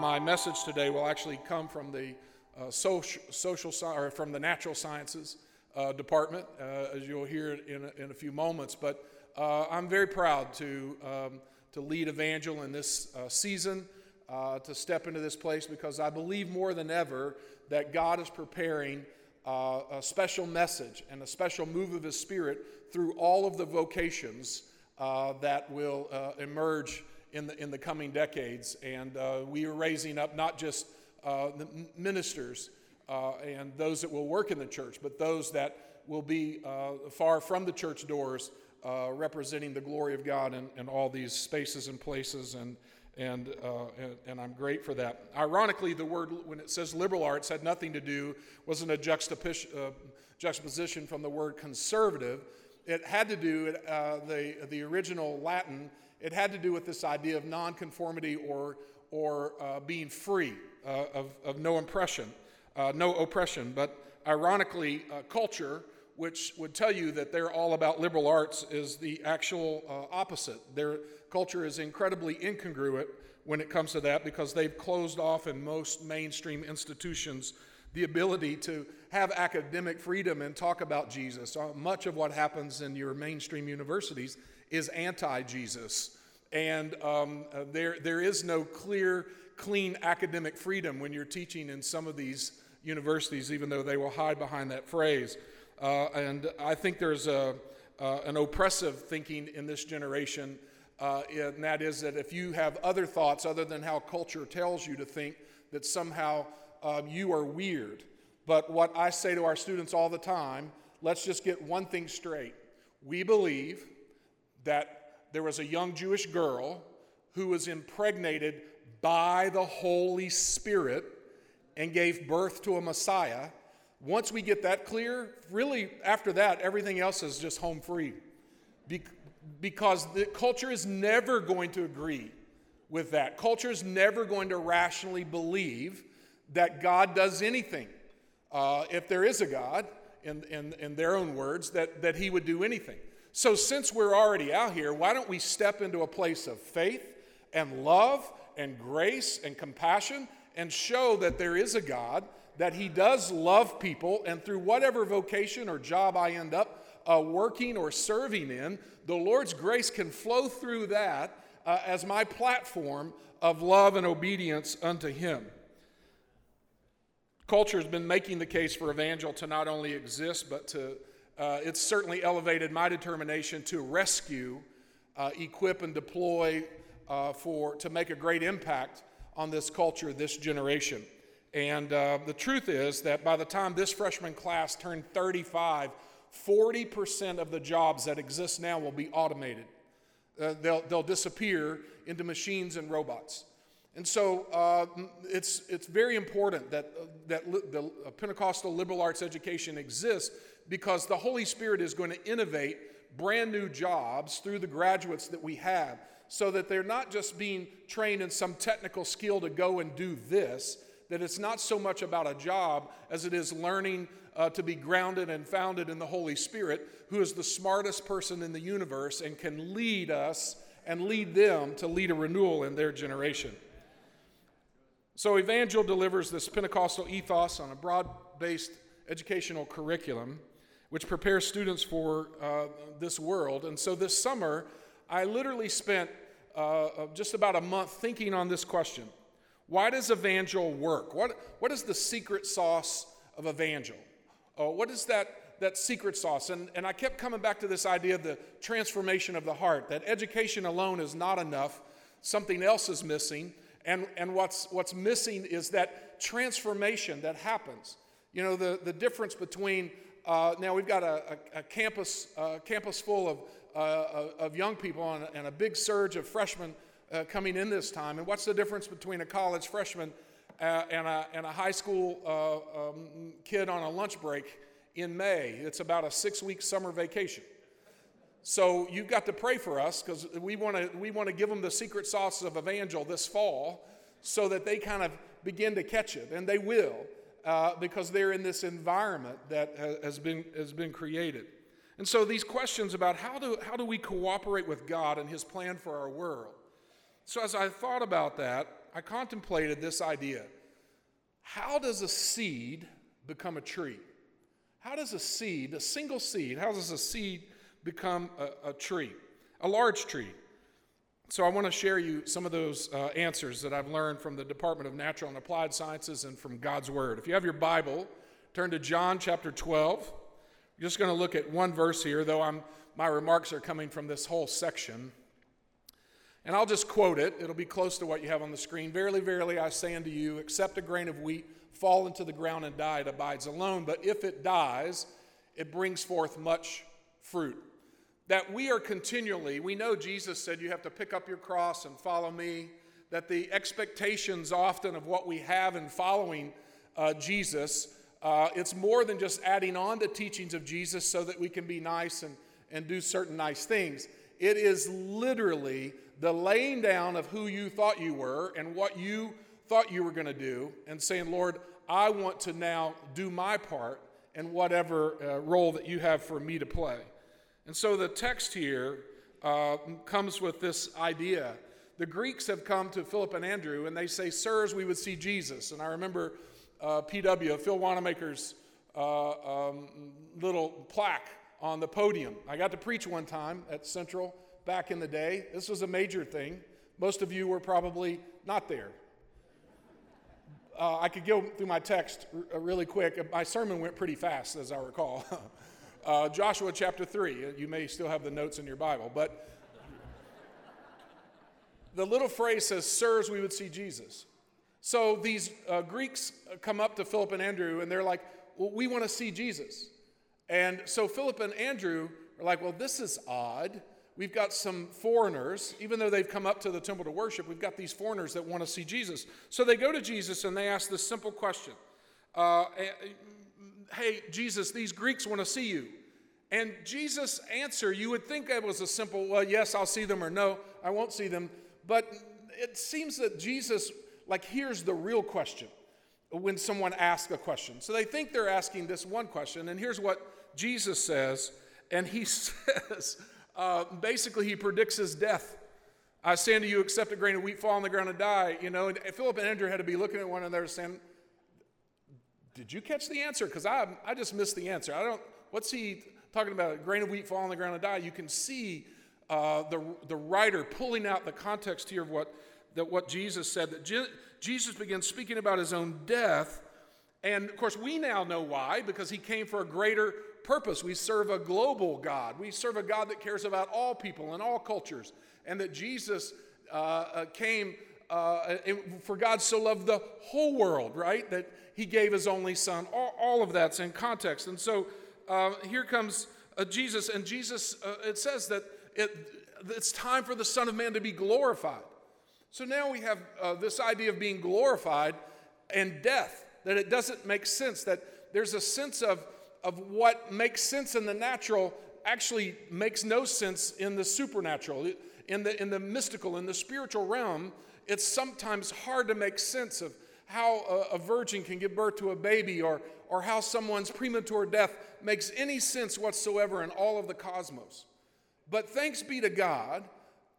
my message today will actually come from the uh, social, social or from the natural sciences uh, department, uh, as you'll hear in a, in a few moments. But uh, I'm very proud to, um, to lead Evangel in this uh, season, uh, to step into this place, because I believe more than ever that God is preparing a special message and a special move of His Spirit through all of the vocations that will emerge in the, in the coming decades. And we are raising up not just the ministers uh, and those that will work in the church, but those that will be uh, far from the church doors, uh, representing the glory of God in, in, all these spaces and places. And, and, uh, and, and, I'm great for that. Ironically, the word, when it says liberal arts, had nothing to do, wasn't a juxtaposition, uh, juxtaposition from the word conservative. It had to do, uh, the, the original Latin, it had to do with this idea of nonconformity or, or being free, of, of no impression uh, no oppression. But ironically, uh, culture, which would tell you that they're all about liberal arts, is the actual uh, opposite. Their culture is incredibly incongruent when it comes to that because they've closed off in most mainstream institutions the ability to have academic freedom and talk about Jesus. Uh, much of what happens in your mainstream universities is anti Jesus. And um, uh, there, there is no clear, clean academic freedom when you're teaching in some of these universities, even though they will hide behind that phrase. Uh, and I think there's a, uh, an oppressive thinking in this generation, uh, and that is that if you have other thoughts other than how culture tells you to think, that somehow um, you are weird. But what I say to our students all the time let's just get one thing straight. We believe that there was a young Jewish girl who was impregnated by the Holy Spirit and gave birth to a Messiah. Once we get that clear, really after that, everything else is just home free. Be- because the culture is never going to agree with that. Culture is never going to rationally believe that God does anything. Uh, if there is a God, in, in, in their own words, that, that he would do anything. So, since we're already out here, why don't we step into a place of faith and love and grace and compassion and show that there is a God, that He does love people, and through whatever vocation or job I end up uh, working or serving in, the Lord's grace can flow through that uh, as my platform of love and obedience unto Him. Culture has been making the case for evangel to not only exist, but to uh, it's certainly elevated my determination to rescue, uh, equip, and deploy uh, for to make a great impact on this culture, this generation. And uh, the truth is that by the time this freshman class turned 35, 40% of the jobs that exist now will be automated. Uh, they'll, they'll disappear into machines and robots. And so uh, it's, it's very important that, uh, that li- the Pentecostal liberal arts education exists because the Holy Spirit is going to innovate brand new jobs through the graduates that we have so that they're not just being trained in some technical skill to go and do this, that it's not so much about a job as it is learning uh, to be grounded and founded in the Holy Spirit, who is the smartest person in the universe and can lead us and lead them to lead a renewal in their generation. So, Evangel delivers this Pentecostal ethos on a broad based educational curriculum which prepares students for uh, this world. And so, this summer, I literally spent uh, uh, just about a month thinking on this question Why does evangel work? What, what is the secret sauce of evangel? Uh, what is that, that secret sauce? And, and I kept coming back to this idea of the transformation of the heart, that education alone is not enough, something else is missing. And, and what's, what's missing is that transformation that happens. You know, the, the difference between uh, now we've got a, a, a campus, uh, campus full of uh, of young people and, and, a big surge of freshmen uh, coming in this time. And what's the difference between a college freshman uh, and, a, and a high school uh, um, kid on a lunch break in May? It's about a six week summer vacation. So you've got to pray for us because we want to we want to give them the secret sauce of evangel this fall, so that they kind of begin to catch it, and they will, uh, because they're in this environment that has been has been created. And so these questions about how do, how do we cooperate with God and His plan for our world, So, as I thought about that, I contemplated this idea how does a seed become a tree? How does a seed, a single seed, how does a seed become a, a tree, a large tree? So, I want to share you some of those uh, answers that I've learned from the Department of Natural and Applied Sciences and from God's Word. If you have your Bible, turn to John chapter 12. I'm just going to look at one verse here, though I'm, my remarks are coming from this whole section. And I'll just quote it. It'll be close to what you have on the screen. Verily, verily, I say unto you, except a grain of wheat fall into the ground and die, it abides alone. But if it dies, it brings forth much fruit. That we are continually, we know Jesus said you have to pick up your cross and follow me. That the expectations often of what we have in following uh, Jesus, uh, it's more than just adding on the teachings of Jesus so that we can be nice and, and do certain nice things. It is literally the laying down of who you thought you were and what you thought you were going to do, and saying, Lord, I want to now do my part in whatever uh, role that you have for me to play. And so the text here uh, comes with this idea. The Greeks have come to Philip and Andrew and they say, Sirs, we would see Jesus. And I remember uh, PW, Phil Wannenmacher's uh, um, little plaque on the podium. I got to preach one time at Central back in the day. This was a major thing. Most of you were probably not there. Uh, I could go through my text r- uh, really quick. My sermon went pretty fast, as I recall. uh, Joshua chapter 3. You may still have the notes in your Bible, but the little phrase says, Sirs, we would see Jesus. So these uh, Greeks come up to Philip and Andrew, and they're like, Well, we want to see Jesus. And so Philip and Andrew are like, Well, this is odd we've got some foreigners, even though they've come up to the temple to worship, we've got these foreigners that want to see Jesus. So they go to Jesus and they ask this simple question uh, Hey, Jesus, these Greeks want to see you. And Jesus' answer, you would think it was a simple, well, yes, I'll see them, or no, I won't see them. But it seems that Jesus, like, here's the real question when someone asks a question. So they think they're asking this one question, and here's what Jesus says. And he says, uh, basically, he predicts his death. I say unto you, except a grain of wheat fall on the ground and die. You know, and Philip and Andrew had to be looking at one another saying, Did you catch the answer? Because I, I just missed the answer. I don't, what's he talking about? A grain of wheat fall on the ground and die. You can see uh, the, the writer pulling out the context here of what, that what Jesus said, that Je- Jesus begins speaking about his own death. And of course, we now know why, because he came for a greater purpose. We serve a global God. We serve a God that cares about all people and all cultures, and that Jesus uh, uh, came uh, for God so loved the whole world, right? That he gave his only son. All, all of that's in context. And so uh, here comes uh, Jesus, and Jesus, uh, it says that it, it's time for the Son of Man to be glorified. So now we have this idea of being glorified and death, that it doesn't make sense, that there's a sense of of what makes sense in the natural actually makes no sense in the supernatural, in the, in the mystical, in the spiritual realm. It's sometimes hard to make sense of how a, a virgin can give birth to a baby or, or how someone's premature death makes any sense whatsoever in all of the cosmos. But thanks be to God,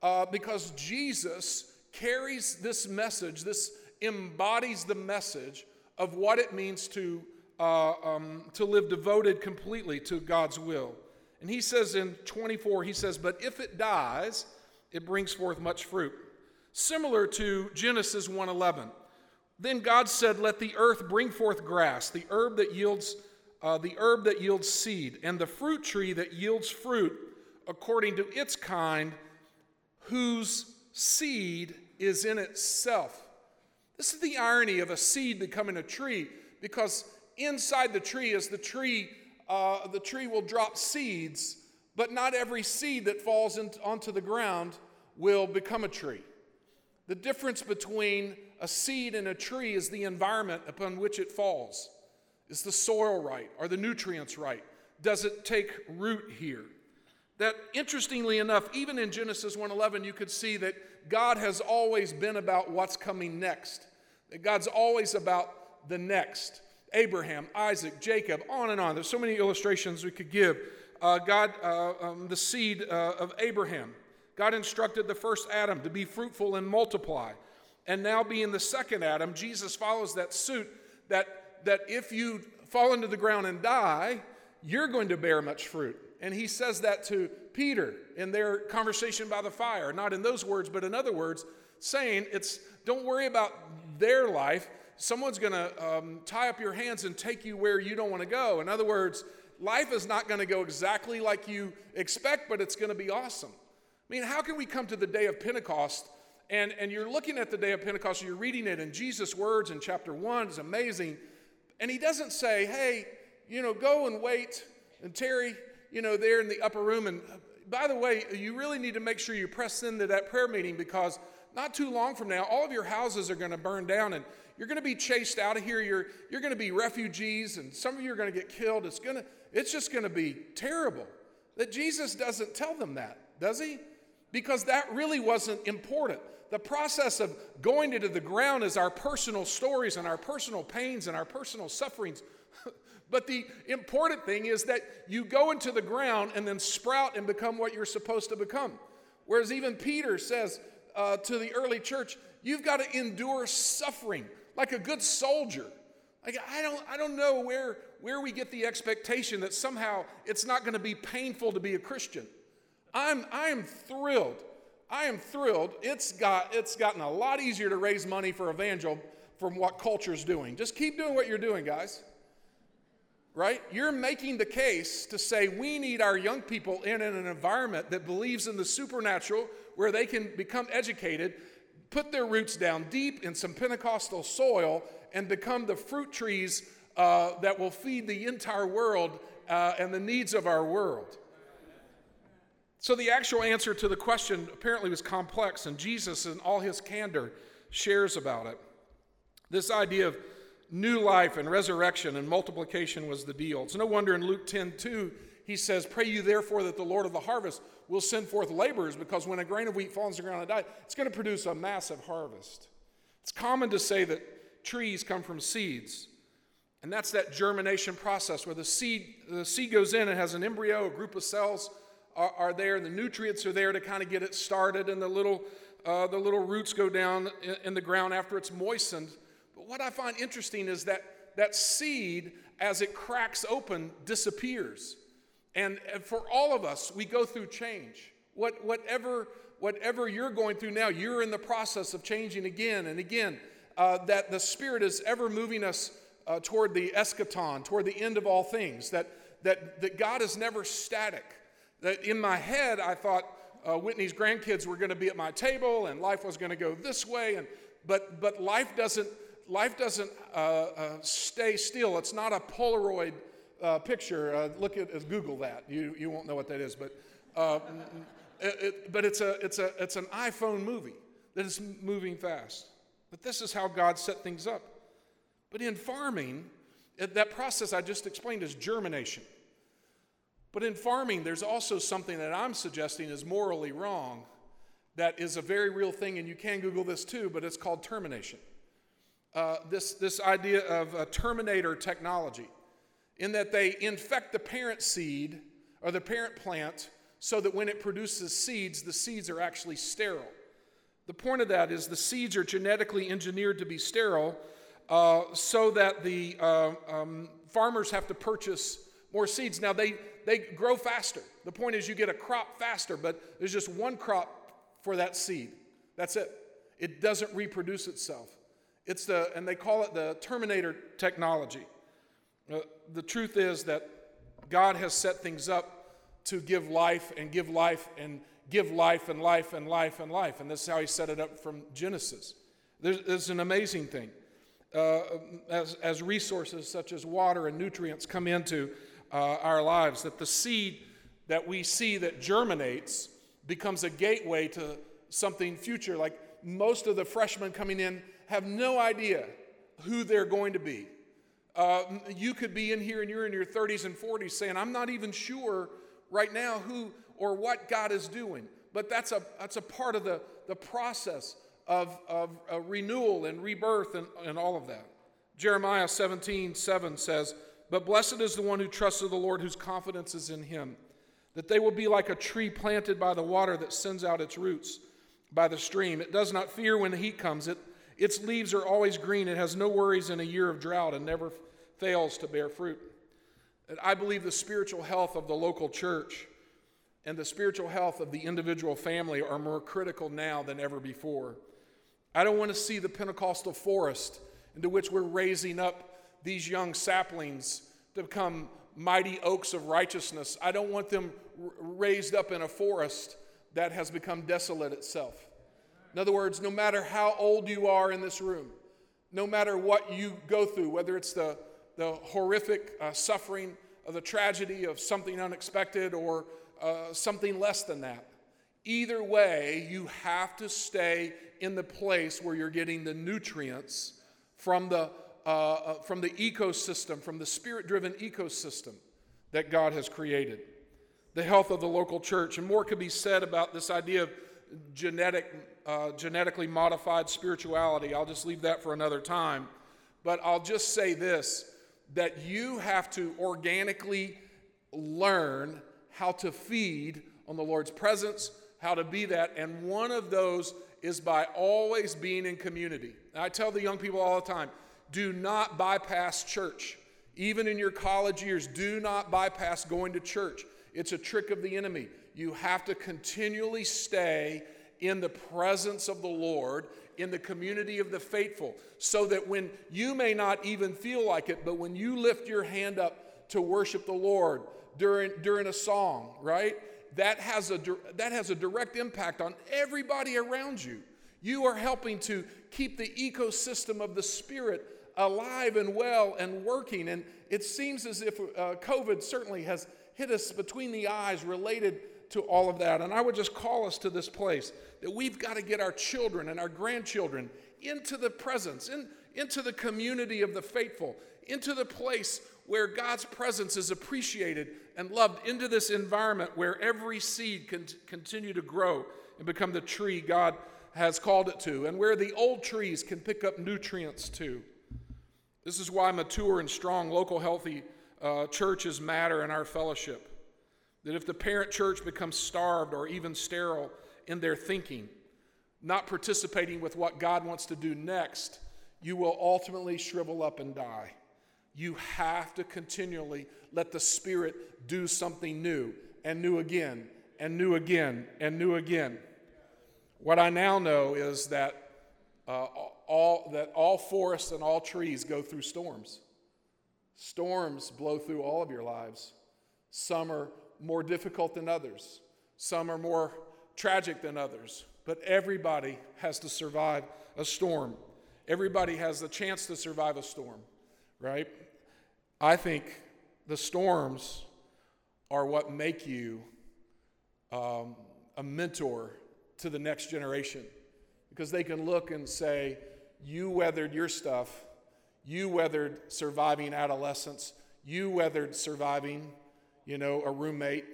uh, because Jesus carries this message, this embodies the message of what it means to uh, um, to live devoted completely to God's will. And he says in 24, he says, But if it dies, it brings forth much fruit. Similar to Genesis 1:11. Then God said, Let the earth bring forth grass, the herb that yields uh, the herb that yields seed, and the fruit tree that yields fruit according to its kind, whose seed is in itself. This is the irony of a seed becoming a tree, because inside the tree is the tree, uh, the tree will drop seeds, but not every seed that falls in, onto the ground will become a tree. The difference between a seed and a tree is the environment upon which it falls. Is the soil right? Are the nutrients right? Does it take root here? That interestingly enough, even in Genesis 1:11, you could see that God has always been about what's coming next. That God's always about the next. Abraham, Isaac, Jacob, on and on. There's so many illustrations we could give. Uh, God, uh, um, the seed uh, of Abraham. God instructed the first Adam to be fruitful and multiply. And now, being the second Adam, Jesus follows that suit that, that if you fall into the ground and die, you're going to bear much fruit. And he says that to Peter in their conversation by the fire, not in those words, but in other words, saying, it's don't worry about their life. Someone's going to um, tie up your hands and take you where you don't want to go. In other words, life is not going to go exactly like you expect, but it's going to be awesome. I mean, how can we come to the day of Pentecost and, and you're looking at the day of Pentecost, you're reading it in Jesus' words in chapter one, it's amazing. And he doesn't say, hey, you know, go and wait and tarry, you know, there in the upper room. And by the way, you really need to make sure you press into that prayer meeting because not too long from now, all of your houses are going to burn down and you're going to be chased out of here. You're, you're going to be refugees and some of you are going to get killed. It's, going to, it's just going to be terrible. That Jesus doesn't tell them that, does he? Because that really wasn't important. The process of going into the ground is our personal stories and our personal pains and our personal sufferings. but the important thing is that you go into the ground and then sprout and become what you're supposed to become. Whereas even Peter says, uh, to the early church, you've got to endure suffering like a good soldier. Like, I don't, I don't know where, where we get the expectation that somehow it's not going to be painful to be a Christian. I'm, I'm thrilled. I am thrilled. It's, got, it's gotten a lot easier to raise money for Evangel from what culture's doing. Just keep doing what you're doing, guys. Right? You're making the case to say we need our young people in an environment that believes in the supernatural, where they can become educated, put their roots down deep in some Pentecostal soil, and become the fruit trees uh, that will feed the entire world uh, and the needs of our world. So, the actual answer to the question apparently was complex, and Jesus, in all his candor, shares about it. This idea of new life and resurrection and multiplication was the deal. It's no wonder in Luke 10 2, he says, Pray you therefore that the Lord of the harvest will send forth laborers, because when a grain of wheat falls on the ground and dies, it's going to produce a massive harvest. It's common to say that trees come from seeds. And that's that germination process where the seed, the seed goes in and has an embryo, a group of cells are, are there, and the nutrients are there to kind of get it started, and the little, uh, the little roots go down in, in the ground after it's moistened. But what I find interesting is that that seed, as it cracks open, disappears. And, for all of us, we go through change. What, whatever, whatever you're going through now, you're in the process of changing again and again. Uh, that the Spirit is ever moving us uh, toward the eschaton, toward the end of all things. That, that, that God is never static. That in my head, I thought uh, Whitney's grandkids were going to be at my table and life was going to go this way. And, but, but life doesn't, life doesn't uh, uh, stay still. It's not a Polaroid uh, picture, uh, look at uh, Google that. You, you won't know what that is, but, it, it, but it's, a, it's, a, it's an iPhone movie that is moving fast. But this is how God set things up. But in farming, that process I just explained is germination. But in farming, there's also something that I'm suggesting is morally wrong that is a very real thing, and you can Google this too, but it's called termination. Uh, this, this idea of a terminator technology in that they infect the parent seed or the parent plant so that when it produces seeds, the seeds are actually sterile. The point of that is the seeds are genetically engineered to be sterile uh, so that the uh, um, farmers have to purchase more seeds. Now, they, they grow faster. The point is, you get a crop faster, but there's just one crop for that seed. That's it. It doesn't reproduce itself. It's the, and they call it the terminator technology. Uh, the truth is that God has set things up to give life and give life and give life and life and life and life. And this is how He set it up from Genesis. There's, there's an amazing thing. Uh, as, as resources such as water and nutrients come into uh, our lives, that the seed that we see that germinates becomes a gateway to something future. Like most of the freshmen coming in have no idea who they're going to be. Uh, you could be in here and you're in your 30s and 40s saying, I'm not even sure right now who or what God is doing. But that's a, that's a part of the, the process of, of uh, renewal and rebirth and, and all of that. Jeremiah 17, 7 says, But blessed is the one who trusts in the Lord, whose confidence is in him. that they will be like a tree planted by the water that sends out its roots by the stream. It does not fear when the heat comes. It, its leaves are always green. It has no worries in a year of drought and never fails to bear fruit. And I believe the spiritual health of the local church and the spiritual health of the individual family are more critical now than ever before. I don't want to see the Pentecostal forest into which we're raising up these young saplings to become mighty oaks of righteousness. I don't want them raised up in a forest that has become desolate itself. In other words, no matter how old you are in this room, no matter what you go through, whether it's the, the horrific uh, suffering of the tragedy of something unexpected or uh, something less than that, either way, you have to stay in the place where you're getting the nutrients from the, uh, uh from the ecosystem, from the spirit driven ecosystem that God has created the health of the local church. And more could be said about this idea of genetic, uh, genetically modified spirituality. I'll just leave that for another time. But I'll just say this that you have to organically learn how to feed on the Lord's presence, how to be that. And one of those is by always being in community. I tell the young people all the time do not bypass church. Even in your college years, do not bypass going to church. It's a trick of the enemy. You have to continually stay in the presence of the Lord, in the community of the faithful, so that when you may not even feel like it, but when you lift your hand up to worship the Lord during, during a song, right? That has, a, that has a direct impact on everybody around you. You are helping to keep the ecosystem of the Spirit alive and well and working. And it seems as if uh, COVID certainly has hit us between the eyes related to all of that. And I would just call us to this place that we've got to get our children and our grandchildren into the presence, in, into the community of the faithful, into the place where God's presence is appreciated and loved, into this environment where every seed can continue to grow and become the tree God has called it to, and where the old trees can pick up nutrients too. This is why mature and strong local healthy uh, churches matter in our fellowship. That if the parent church becomes starved or even sterile in their thinking, not participating with what God wants to do next, you will ultimately shrivel up and die. You have to continually let the Spirit do something new and new again and new again and new again. What I now know is that uh, all, that all forests and all trees go through storms. Storms blow through all of your lives. Some are more difficult than others, some are more tragic than others, but everybody has to survive a storm. Everybody has the chance to survive a storm, right? I think the storms are what make you um, a mentor to the next generation because they can look and say, You weathered your stuff, you weathered surviving adolescence. You weathered surviving, you know, a roommate.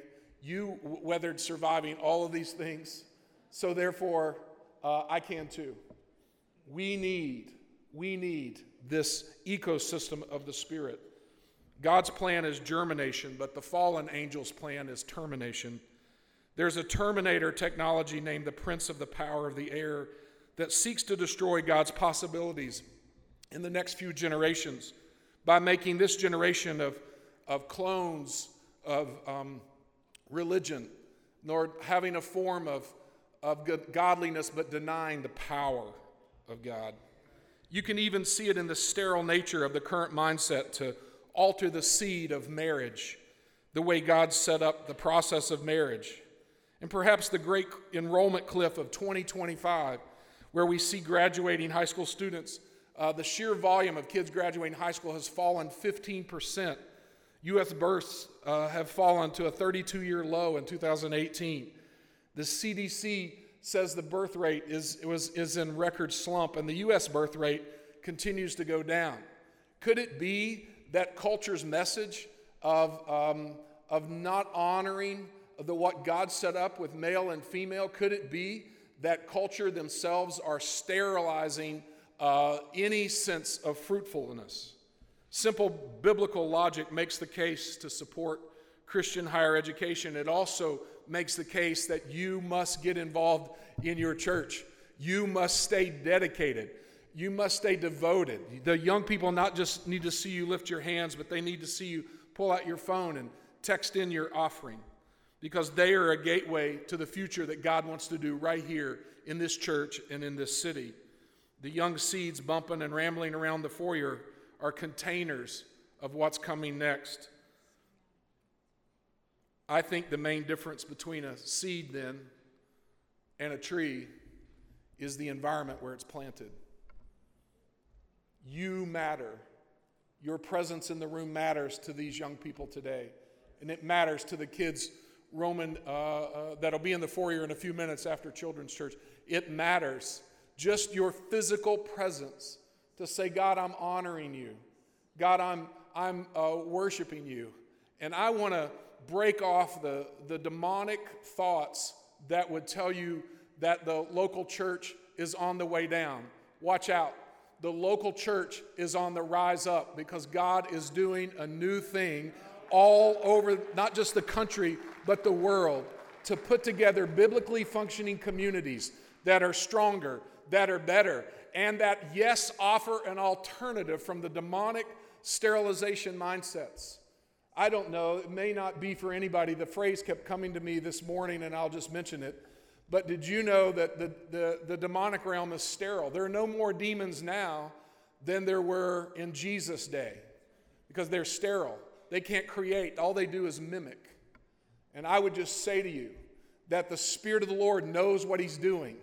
You weathered surviving all of these things. So therefore, uh, I can too. We need, we need this ecosystem of the Spirit. God's plan is germination, but the fallen angel's plan is termination. There's a terminator technology named the Prince of the Power of the Air that seeks to destroy God's possibilities in the next few generations by making this generation of, of clones of um, religion, nor having a form of, of godliness but denying the power of God. You can even see it in the sterile nature of the current mindset to alter the seed of marriage, the way God set up the process of marriage. And perhaps the great enrollment cliff of 2025, where we see graduating high school students uh, the sheer volume of kids graduating high school has fallen 15%. U.S. births uh, have fallen to a 32 year low in 2018. The CDC says the birth rate is, was, is in record slump, and the U.S. birth rate continues to go down. Could it be that culture's message of, um, of not honoring the, what God set up with male and female? Could it be that culture themselves are sterilizing? uh, any sense of fruitfulness. Simple biblical logic makes the case to support Christian higher education, it also makes the case that you must get involved in your church. You must stay dedicated. You must stay devoted. The young people not just need to see you lift your hands, but they need to see you pull out your phone and text in your offering because they are a gateway to the future that God wants to do right here in this church and in this city. The young seeds bumping and rambling around the foyer are containers of what's coming next. I think the main difference between a seed then and a tree is the environment where it's planted. You matter. Your presence in the room matters to these young people today, and it matters to the kids Roman uh, uh, that'll be in the foyer in a few minutes after children's church. It matters. Just your physical presence to say, God, I'm honoring you. God, I'm, I'm uh, worshiping you. And I want to break off the, the demonic thoughts that would tell you that the local church is on the way down. Watch out. The local church is on the rise up because God is doing a new thing all over not just the country, but the world to put together biblically functioning communities that are stronger, that are better, and that, yes, offer an alternative from the demonic sterilization mindsets. I don't know, it may not be for anybody. The phrase kept coming to me this morning, and I'll just mention it. But did you know that the, the, the demonic realm is sterile? There are no more demons now than there were in Jesus' day because they're sterile. They can't create, all they do is mimic. And I would just say to you that the Spirit of the Lord knows what He's doing.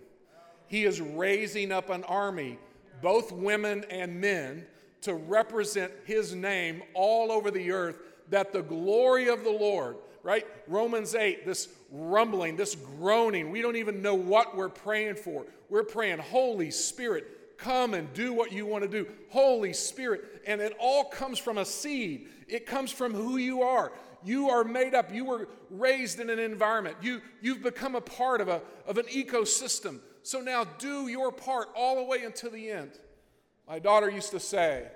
He is raising up an army, both women and men, to represent His name all over the earth, that the glory of the Lord, right? Romans 8, this rumbling, this groaning, we don't even know what we're praying for. We're praying, Holy Spirit, come and do what you want to do. Holy Spirit. And it all comes from a seed, it comes from who you are. You are made up. You were raised in an environment. You, you've become a part of, a, of an ecosystem. So now do your part all the way until the end. My daughter used to say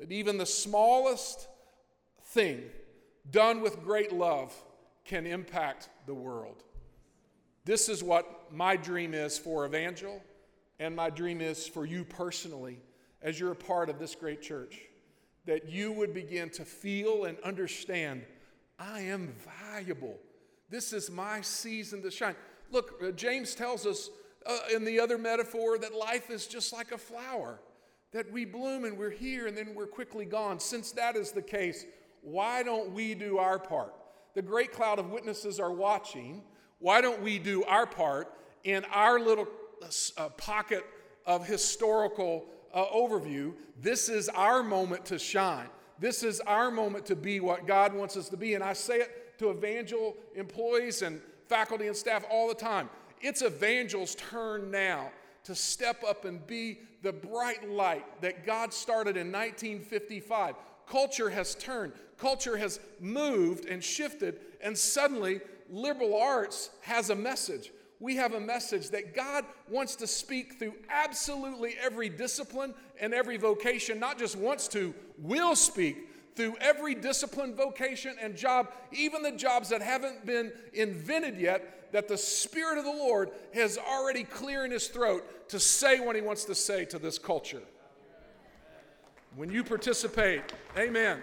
that even the smallest thing done with great love can impact the world. This is what my dream is for Evangel and my dream is for you personally, as you're a part of this great church, that you would begin to feel and understand I am valuable. This is my season to shine. Look, uh, James tells us uh, in the other metaphor that life is just like a flower, that we bloom and we're here and then we're quickly gone. Since that is the case, why don't we do our part? The great cloud of witnesses are watching. Why don't we do our part in our little a pocket of historical uh, overview. This is our moment to shine. This is our moment to be what God wants us to be. And I say it to evangel employees and faculty and staff all the time. It's evangel's turn now to step up and be the bright light that God started in 1955. Culture has turned, culture has moved and shifted, and suddenly liberal arts has a message we have a message that God wants to speak through absolutely every discipline and every vocation, not just wants to, will speak through every discipline, vocation, and job, even the jobs that haven't been invented yet, that the Spirit of the Lord has already clearing his throat to say what he wants to say to this culture. When you participate, amen.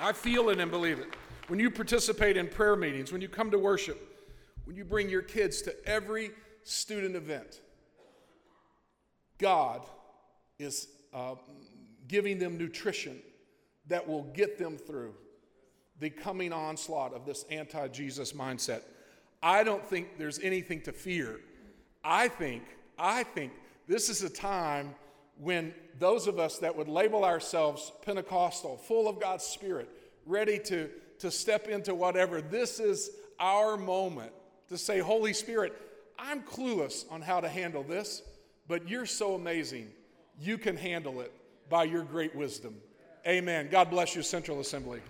I feel it and believe it. When you participate in prayer meetings, when you come to worship, when you bring your kids to every student event, God is uh, giving them nutrition that will get them through the coming onslaught of this anti Jesus mindset. I don't think there's anything to fear. I think, I think this is a time when those of us that would label ourselves Pentecostal, full of God's Spirit, ready to, to step into whatever, this is our moment to say, Holy Spirit, I'm clueless on how to handle this, but you're so amazing. You can handle it by your great wisdom. Amen. God bless you, Central Assembly.